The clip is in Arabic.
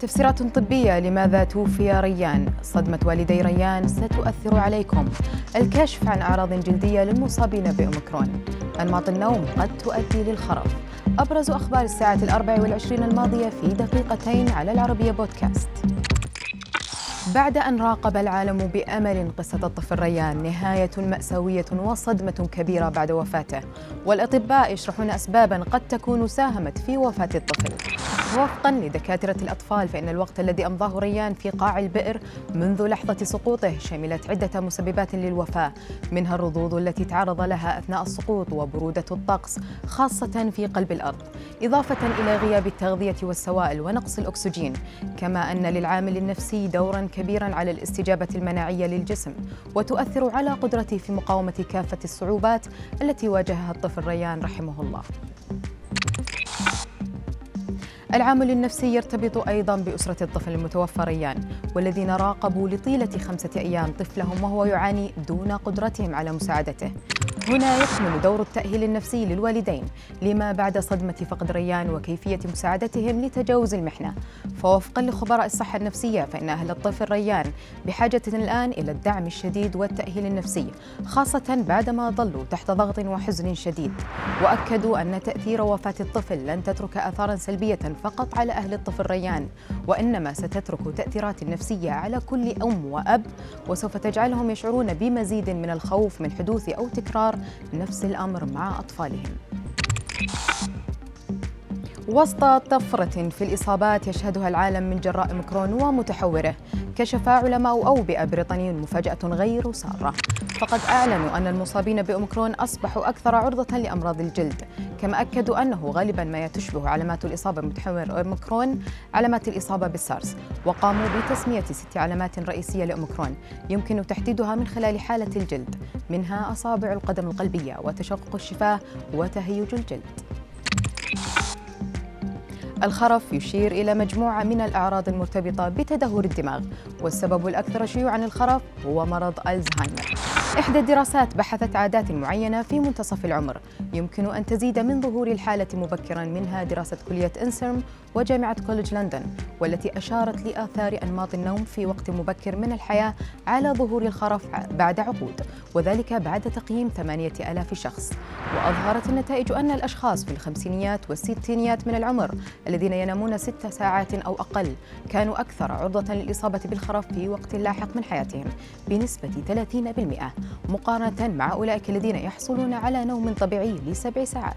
تفسيرات طبية لماذا توفي ريان؟ صدمة والدي ريان ستؤثر عليكم. الكشف عن أعراض جلدية للمصابين بأوميكرون. أنماط النوم قد تؤدي للخرف. أبرز أخبار الساعة الأربع والعشرين الماضية في دقيقتين على العربية بودكاست. بعد أن راقب العالم بأمل قصة الطفل ريان نهاية مأساوية وصدمة كبيرة بعد وفاته. والأطباء يشرحون أسبابا قد تكون ساهمت في وفاة الطفل. وفقا لدكاترة الأطفال فإن الوقت الذي أمضاه ريان في قاع البئر منذ لحظة سقوطه شملت عدة مسببات للوفاة منها الرضوض التي تعرض لها أثناء السقوط وبرودة الطقس خاصة في قلب الأرض. إضافة إلى غياب التغذية والسوائل ونقص الأكسجين كما أن للعامل النفسي دورا كبيرا على الاستجابة المناعية للجسم وتؤثر على قدرته في مقاومة كافة الصعوبات التي واجهها الطفل ريان رحمه الله. العامل النفسي يرتبط أيضا بأسرة الطفل المتوفى ريان والذين راقبوا لطيلة خمسة أيام طفلهم وهو يعاني دون قدرتهم على مساعدته. هنا يكمن دور التأهيل النفسي للوالدين لما بعد صدمة فقد ريان وكيفية مساعدتهم لتجاوز المحنة. فوفقا لخبراء الصحة النفسية فإن أهل الطفل ريان بحاجة الآن إلى الدعم الشديد والتأهيل النفسي خاصة بعدما ظلوا تحت ضغط وحزن شديد. وأكدوا أن تأثير وفاة الطفل لن تترك آثارا سلبية فقط على أهل الطفل ريان وإنما ستترك تأثيرات نفسية على كل أم وأب وسوف تجعلهم يشعرون بمزيد من الخوف من حدوث أو تكرار نفس الأمر مع أطفالهم. وسط طفرة في الإصابات يشهدها العالم من جراء مكرون ومتحوره كشف علماء أوبئة بريطانيون مفاجأة غير سارة. فقد أعلنوا أن المصابين بأوميكرون أصبحوا أكثر عرضة لأمراض الجلد كما أكدوا أنه غالبا ما تشبه علامات الإصابة بمتحور أوميكرون علامات الإصابة بالسارس وقاموا بتسمية ست علامات رئيسية لأوميكرون يمكن تحديدها من خلال حالة الجلد منها أصابع القدم القلبية وتشقق الشفاه وتهيج الجلد. الخرف يشير إلى مجموعة من الأعراض المرتبطة بتدهور الدماغ والسبب الأكثر شيوعا للخرف هو مرض ألزهايمر. إحدى الدراسات بحثت عادات معينة في منتصف العمر. يمكن أن تزيد من ظهور الحالة مبكرا منها دراسة كلية إنسرم وجامعة كوليدج لندن والتي أشارت لآثار أنماط النوم في وقت مبكر من الحياة على ظهور الخرف بعد عقود وذلك بعد تقييم ثمانية ألاف شخص. وأظهرت النتائج أن الأشخاص في الخمسينيات والستينيات من العمر الذين ينامون ست ساعات أو أقل كانوا أكثر عرضة للإصابة بالخرف في وقت لاحق من حياتهم بنسبة 30% مقارنة مع أولئك الذين يحصلون على نوم طبيعي لسبع ساعات.